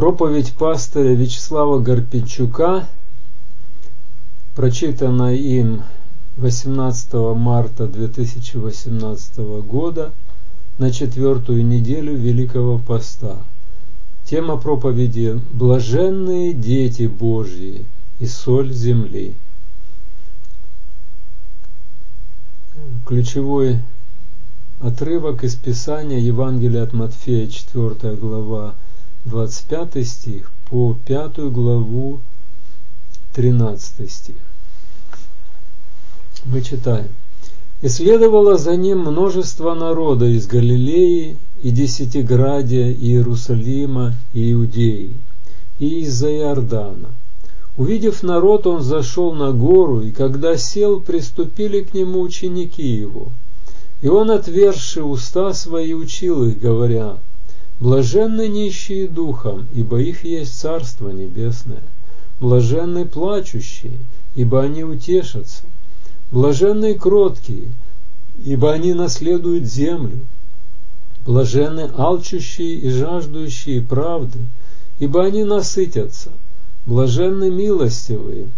Проповедь пастыря Вячеслава Гарпенчука, прочитана им 18 марта 2018 года на четвертую неделю Великого Поста. Тема проповеди «Блаженные дети Божьи и соль земли». Ключевой отрывок из Писания Евангелия от Матфея, 4 глава, 25 стих по 5 главу 13 стих. Мы читаем. «И следовало за ним множество народа из Галилеи и Десятиградия, и Иерусалима, и Иудеи, и из-за Иордана. Увидев народ, он зашел на гору, и когда сел, приступили к нему ученики его. И он, отверши уста свои, учил их, говоря, Блаженны нищие духом, ибо их есть Царство Небесное. Блаженны плачущие, ибо они утешатся. Блаженны кроткие, ибо они наследуют землю. Блаженны алчущие и жаждущие правды, ибо они насытятся. Блаженны милостивые,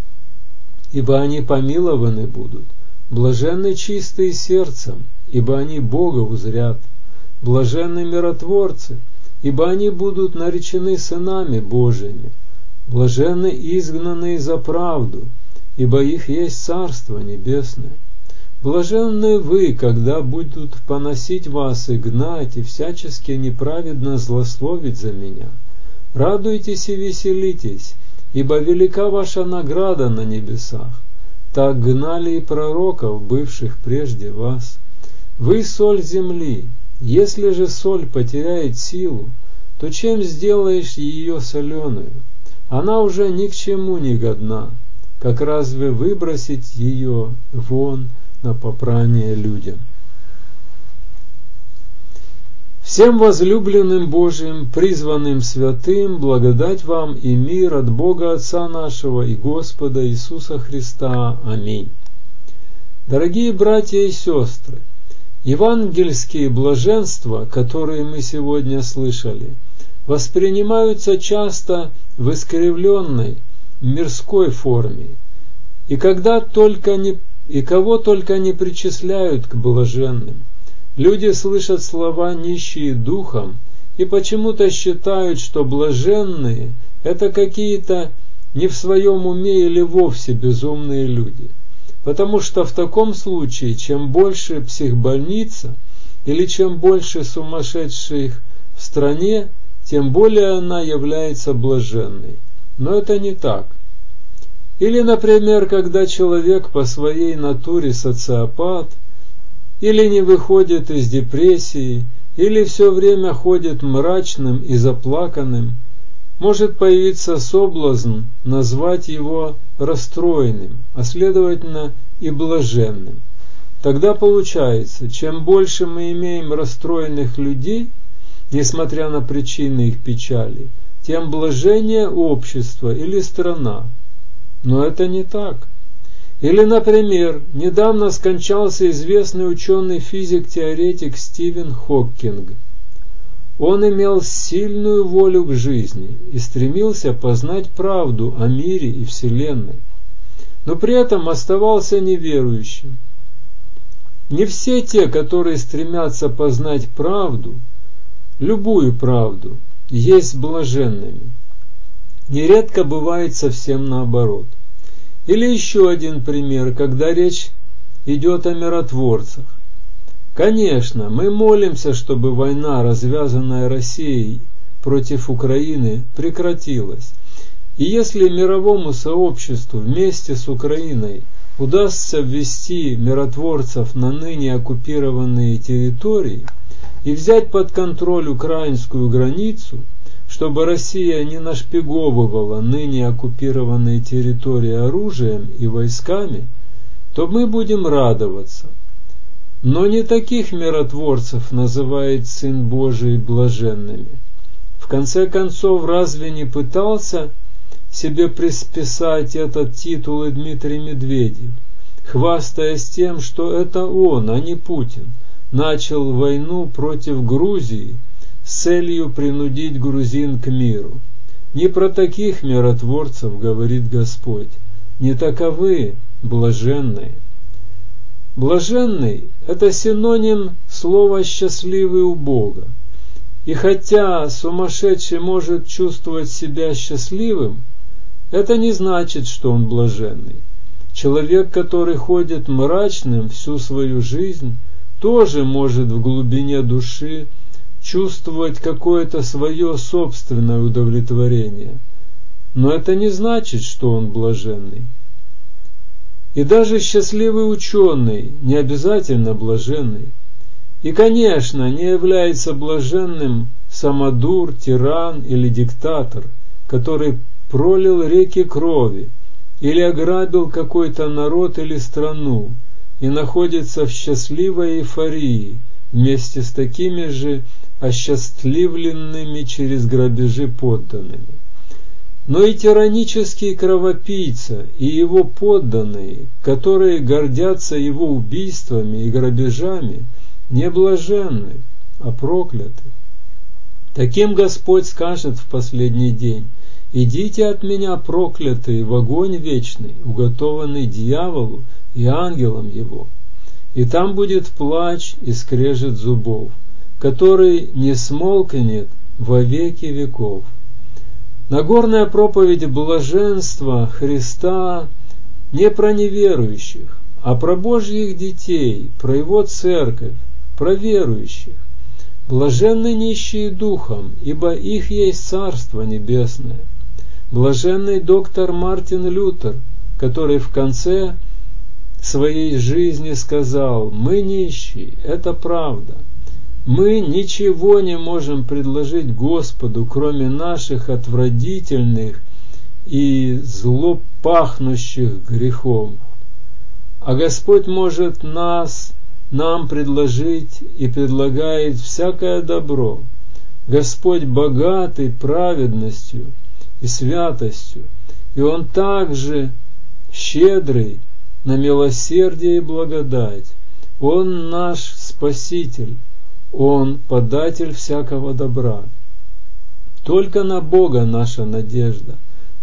ибо они помилованы будут. Блаженны чистые сердцем, ибо они Бога узрят. Блаженны миротворцы, ибо они будут наречены сынами Божьими. Блаженны изгнанные за правду, ибо их есть Царство Небесное. Блаженны вы, когда будут поносить вас и гнать, и всячески неправедно злословить за меня. Радуйтесь и веселитесь, ибо велика ваша награда на небесах. Так гнали и пророков, бывших прежде вас. Вы соль земли, если же соль потеряет силу, то чем сделаешь ее соленую? Она уже ни к чему не годна, как разве выбросить ее вон на попрание людям? Всем возлюбленным Божиим, призванным святым, благодать вам и мир от Бога Отца нашего и Господа Иисуса Христа. Аминь. Дорогие братья и сестры, Евангельские блаженства, которые мы сегодня слышали, воспринимаются часто в искривленной, мирской форме, и когда только не и кого только не причисляют к блаженным. Люди слышат слова нищие духом и почему-то считают, что блаженные это какие-то не в своем уме или вовсе безумные люди – Потому что в таком случае, чем больше психбольница или чем больше сумасшедших в стране, тем более она является блаженной. Но это не так. Или, например, когда человек по своей натуре социопат, или не выходит из депрессии, или все время ходит мрачным и заплаканным, может появиться соблазн назвать его расстроенным, а следовательно и блаженным. Тогда получается, чем больше мы имеем расстроенных людей, несмотря на причины их печали, тем блажение общества или страна. Но это не так. Или, например, недавно скончался известный ученый-физик-теоретик Стивен Хоккинг – он имел сильную волю к жизни и стремился познать правду о мире и Вселенной, но при этом оставался неверующим. Не все те, которые стремятся познать правду, любую правду, есть блаженными. Нередко бывает совсем наоборот. Или еще один пример, когда речь идет о миротворцах. Конечно, мы молимся, чтобы война, развязанная Россией против Украины, прекратилась. И если мировому сообществу вместе с Украиной удастся ввести миротворцев на ныне оккупированные территории и взять под контроль украинскую границу, чтобы Россия не нашпиговывала ныне оккупированные территории оружием и войсками, то мы будем радоваться – но не таких миротворцев называет Сын Божий блаженными. В конце концов, разве не пытался себе присписать этот титул и Дмитрий Медведев, хвастаясь тем, что это он, а не Путин, начал войну против Грузии с целью принудить грузин к миру. Не про таких миротворцев говорит Господь, не таковы блаженные. Блаженный – это синоним слова «счастливый у Бога». И хотя сумасшедший может чувствовать себя счастливым, это не значит, что он блаженный. Человек, который ходит мрачным всю свою жизнь, тоже может в глубине души чувствовать какое-то свое собственное удовлетворение. Но это не значит, что он блаженный. И даже счастливый ученый не обязательно блаженный. И, конечно, не является блаженным самодур, тиран или диктатор, который пролил реки крови или ограбил какой-то народ или страну и находится в счастливой эйфории вместе с такими же осчастливленными через грабежи подданными. Но и тиранический кровопийца и его подданные, которые гордятся его убийствами и грабежами, не блаженны, а прокляты. Таким Господь скажет в последний день, «Идите от меня, проклятые, в огонь вечный, уготованный дьяволу и ангелам его». И там будет плач и скрежет зубов, который не смолкнет во веки веков. Нагорная проповедь блаженства Христа не про неверующих, а про Божьих детей, про Его церковь, про верующих. Блаженны нищие духом, ибо их есть Царство Небесное. Блаженный доктор Мартин Лютер, который в конце своей жизни сказал, мы нищие, это правда – мы ничего не можем предложить Господу, кроме наших отвратительных и злопахнущих грехов. А Господь может нас, нам предложить и предлагает всякое добро. Господь богатый праведностью и святостью, и Он также щедрый на милосердие и благодать. Он наш Спаситель. Он податель всякого добра. Только на Бога наша надежда,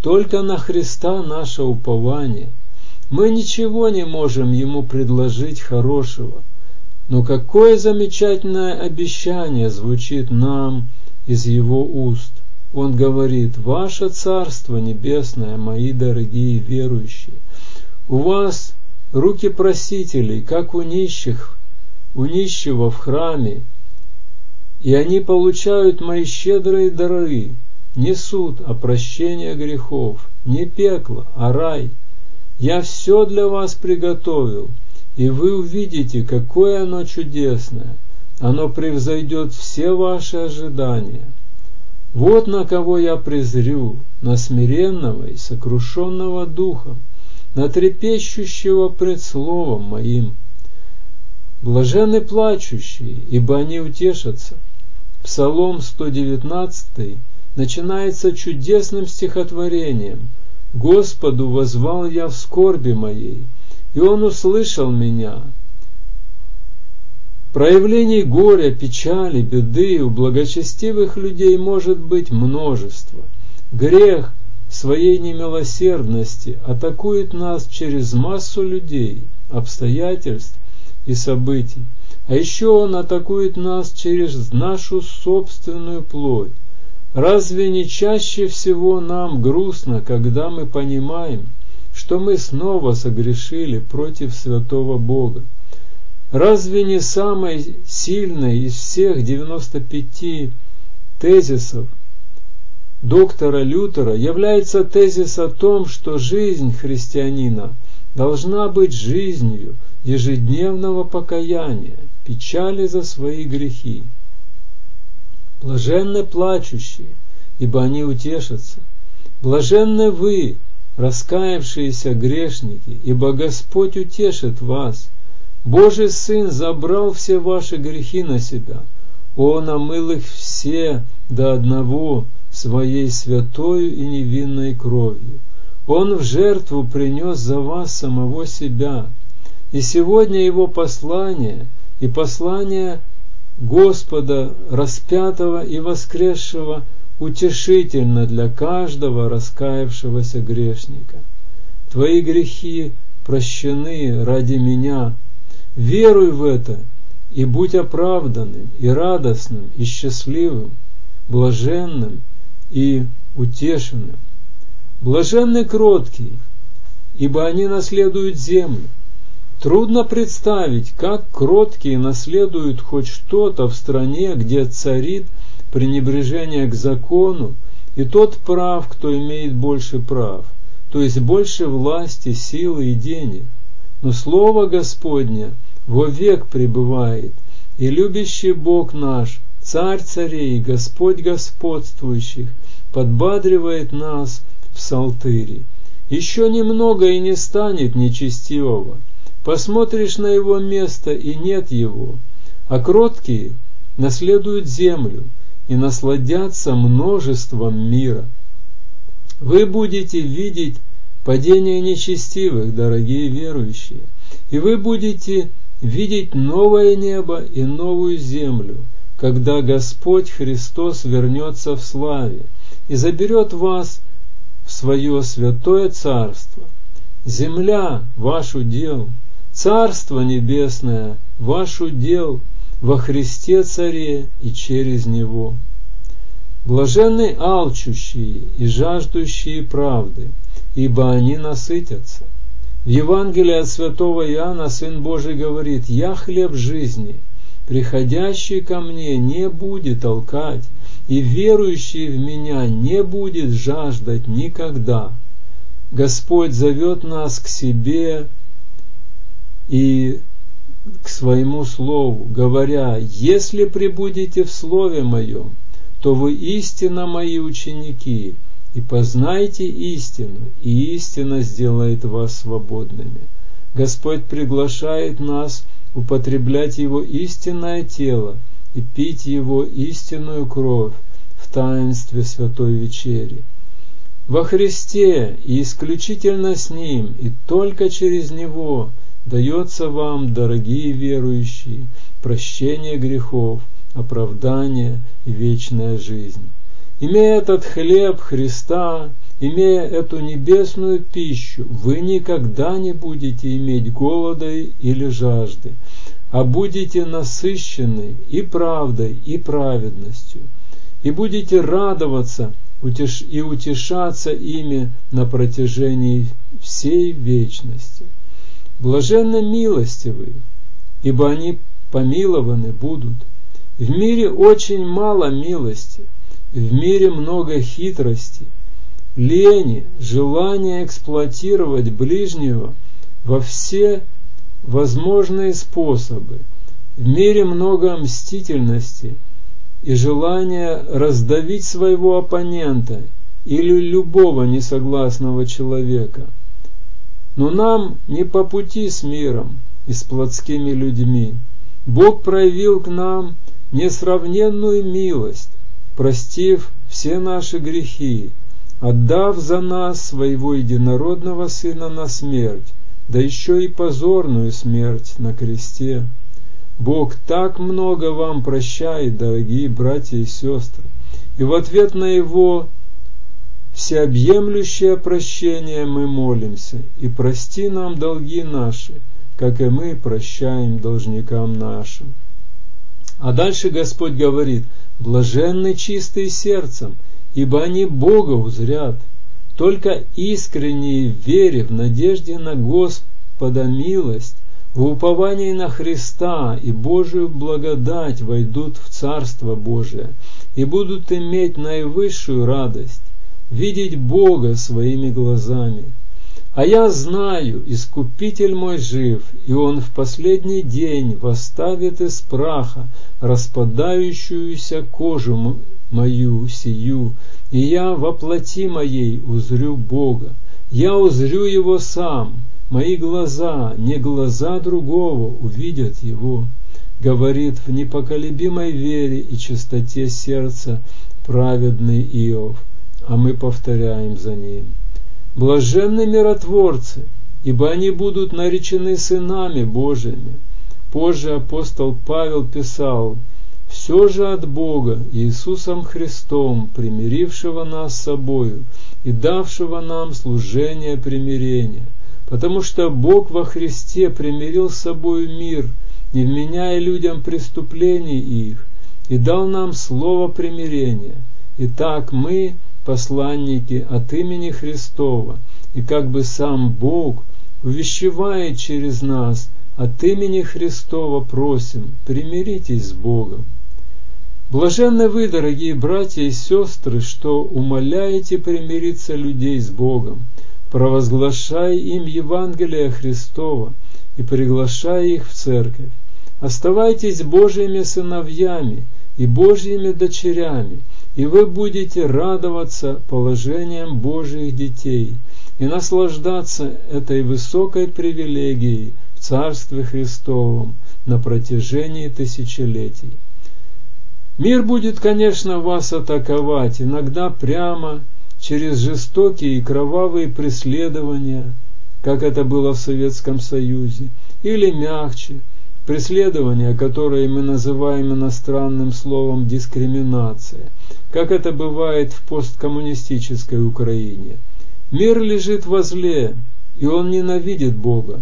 только на Христа наше упование. Мы ничего не можем Ему предложить хорошего, но какое замечательное обещание звучит нам из Его уст. Он говорит, «Ваше Царство Небесное, мои дорогие верующие, у вас руки просителей, как у нищих, у нищего в храме, и они получают мои щедрые дары, не суд, а прощение грехов, не пекло, а рай. Я все для вас приготовил, и вы увидите, какое оно чудесное. Оно превзойдет все ваши ожидания. Вот на кого я презрю, на смиренного и сокрушенного духом, на трепещущего пред словом моим. Блаженны плачущие, ибо они утешатся. Псалом 119 начинается чудесным стихотворением «Господу возвал я в скорби моей, и Он услышал меня». Проявлений горя, печали, беды у благочестивых людей может быть множество. Грех своей немилосердности атакует нас через массу людей, обстоятельств и событий. А еще он атакует нас через нашу собственную плоть. Разве не чаще всего нам грустно, когда мы понимаем, что мы снова согрешили против святого Бога? Разве не самой сильной из всех 95 тезисов доктора Лютера является тезис о том, что жизнь христианина должна быть жизнью ежедневного покаяния, печали за свои грехи. Блаженны плачущие, ибо они утешатся. Блаженны вы, раскаявшиеся грешники, ибо Господь утешит вас. Божий Сын забрал все ваши грехи на себя. Он омыл их все до одного своей святою и невинной кровью. Он в жертву принес за вас самого себя. И сегодня его послание – и послание Господа распятого и воскресшего утешительно для каждого раскаявшегося грешника. Твои грехи прощены ради меня. Веруй в это и будь оправданным, и радостным, и счастливым, блаженным и утешенным. Блаженны кроткие, ибо они наследуют землю. Трудно представить, как кроткие наследуют хоть что-то в стране, где царит пренебрежение к закону, и тот прав, кто имеет больше прав, то есть больше власти, силы и денег. Но Слово Господне вовек пребывает, и любящий Бог наш, Царь царей, Господь господствующих, подбадривает нас в Псалтыре. Еще немного и не станет нечестивого. Посмотришь на его место, и нет его. А кроткие наследуют землю и насладятся множеством мира. Вы будете видеть падение нечестивых, дорогие верующие, и вы будете видеть новое небо и новую землю, когда Господь Христос вернется в славе и заберет вас свое святое царство. Земля – ваш удел, Царство Небесное – ваш удел во Христе Царе и через Него. Блаженны алчущие и жаждущие правды, ибо они насытятся. В Евангелии от святого Иоанна Сын Божий говорит, «Я хлеб жизни, приходящий ко мне не будет толкать, и верующий в меня не будет жаждать никогда. Господь зовет нас к себе и к своему слову, говоря, «Если прибудете в слове моем, то вы истинно мои ученики, и познайте истину, и истина сделает вас свободными». Господь приглашает нас употреблять Его истинное тело – и пить Его истинную кровь в таинстве Святой Вечери. Во Христе и исключительно с Ним, и только через Него дается вам, дорогие верующие, прощение грехов, оправдание и вечная жизнь. Имея этот хлеб Христа, имея эту небесную пищу, вы никогда не будете иметь голода или жажды, а будете насыщены и правдой, и праведностью, и будете радоваться и утешаться ими на протяжении всей вечности. Блаженны милостивые, ибо они помилованы будут. В мире очень мало милости, в мире много хитрости, лени, желания эксплуатировать ближнего во все возможные способы. В мире много мстительности и желания раздавить своего оппонента или любого несогласного человека. Но нам не по пути с миром и с плотскими людьми. Бог проявил к нам несравненную милость, простив все наши грехи, отдав за нас своего единородного Сына на смерть, да еще и позорную смерть на кресте. Бог так много вам прощает, дорогие братья и сестры, и в ответ на Его всеобъемлющее прощение мы молимся, и прости нам долги наши, как и мы прощаем должникам нашим. А дальше Господь говорит, блаженны чистые сердцем, ибо они Бога узрят. Только искренней вере в надежде на Господа милость, в уповании на Христа и Божию благодать войдут в Царство Божие и будут иметь наивысшую радость, видеть Бога своими глазами. А я знаю, Искупитель мой жив, и Он в последний день восставит из праха распадающуюся кожу мою сию, и я во плоти моей узрю Бога. Я узрю Его сам, мои глаза, не глаза другого, увидят Его. Говорит в непоколебимой вере и чистоте сердца праведный Иов, а мы повторяем за ним. Блаженны миротворцы, ибо они будут наречены сынами Божьими. Позже апостол Павел писал, все же от Бога, Иисусом Христом, примирившего нас с собою и давшего нам служение примирения. Потому что Бог во Христе примирил с собою мир, не вменяя людям преступлений их, и дал нам слово примирения. Итак, мы, посланники от имени Христова, и как бы сам Бог увещевает через нас от имени Христова просим, примиритесь с Богом. Блаженны вы, дорогие братья и сестры, что умоляете примириться людей с Богом, провозглашая им Евангелие Христова и приглашая их в церковь. Оставайтесь Божьими сыновьями и Божьими дочерями, и вы будете радоваться положением Божьих детей и наслаждаться этой высокой привилегией в Царстве Христовом на протяжении тысячелетий. Мир будет, конечно, вас атаковать, иногда прямо, через жестокие и кровавые преследования, как это было в Советском Союзе, или мягче, преследования, которые мы называем иностранным словом дискриминация, как это бывает в посткоммунистической Украине. Мир лежит возле, и он ненавидит Бога.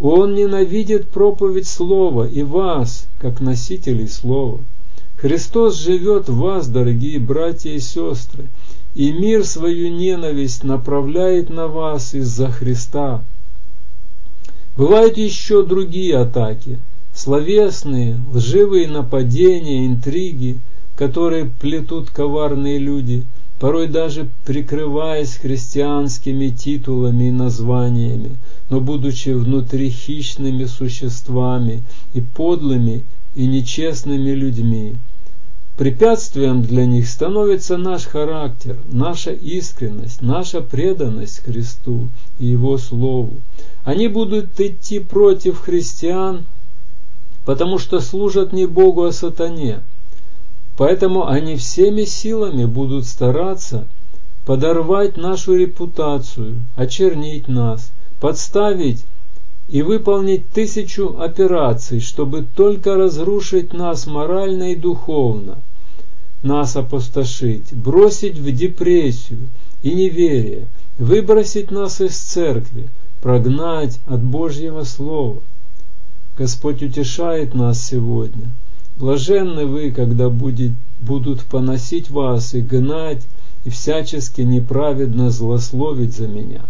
Он ненавидит проповедь Слова и вас, как носителей Слова. Христос живет в вас, дорогие братья и сестры, и мир свою ненависть направляет на вас из-за Христа. Бывают еще другие атаки, словесные, лживые нападения, интриги, которые плетут коварные люди, порой даже прикрываясь христианскими титулами и названиями, но будучи внутри хищными существами и подлыми и нечестными людьми. Препятствием для них становится наш характер, наша искренность, наша преданность Христу и Его Слову. Они будут идти против христиан, потому что служат не Богу, а сатане. Поэтому они всеми силами будут стараться подорвать нашу репутацию, очернить нас, подставить и выполнить тысячу операций, чтобы только разрушить нас морально и духовно – нас опустошить, бросить в депрессию и неверие, выбросить нас из церкви, прогнать от Божьего Слова. Господь утешает нас сегодня. Блаженны вы, когда будет, будут поносить вас и гнать, и всячески неправедно злословить за меня.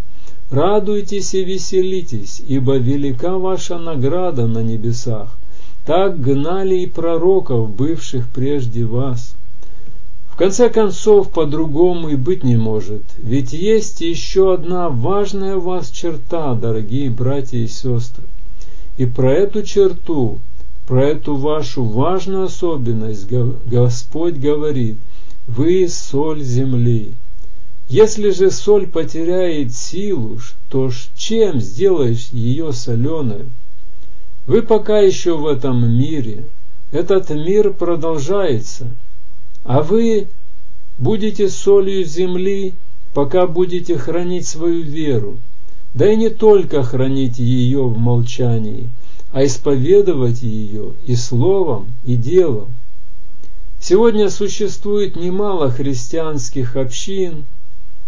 Радуйтесь и веселитесь, ибо велика ваша награда на небесах. Так гнали и пророков, бывших прежде вас. В конце концов, по-другому и быть не может, ведь есть еще одна важная у вас черта, дорогие братья и сестры. И про эту черту, про эту вашу важную особенность Господь говорит, вы соль земли. Если же соль потеряет силу, то чем сделаешь ее соленой? Вы пока еще в этом мире. Этот мир продолжается – а вы будете солью земли, пока будете хранить свою веру, да и не только хранить ее в молчании, а исповедовать ее и словом, и делом. Сегодня существует немало христианских общин,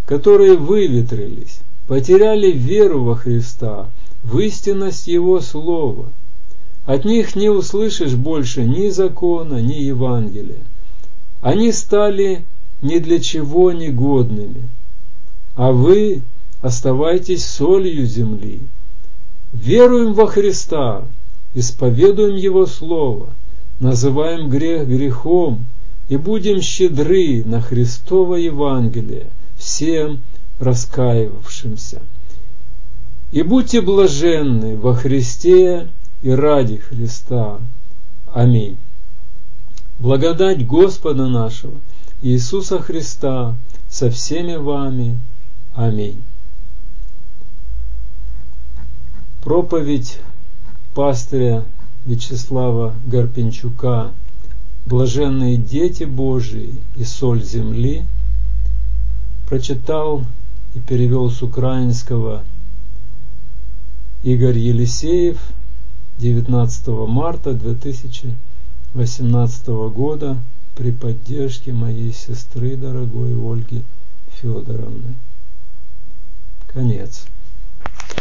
которые выветрились, потеряли веру во Христа, в истинность Его Слова. От них не услышишь больше ни закона, ни Евангелия они стали ни для чего негодными, а вы оставайтесь солью земли. Веруем во Христа, исповедуем Его Слово, называем грех грехом и будем щедры на Христово Евангелие всем раскаивавшимся. И будьте блаженны во Христе и ради Христа. Аминь. Благодать Господа нашего Иисуса Христа со всеми вами. Аминь. Проповедь пастыря Вячеслава Гарпенчука «Блаженные дети Божии и соль земли» прочитал и перевел с украинского Игорь Елисеев 19 марта 2000 2018 года при поддержке моей сестры, дорогой Ольги Федоровны.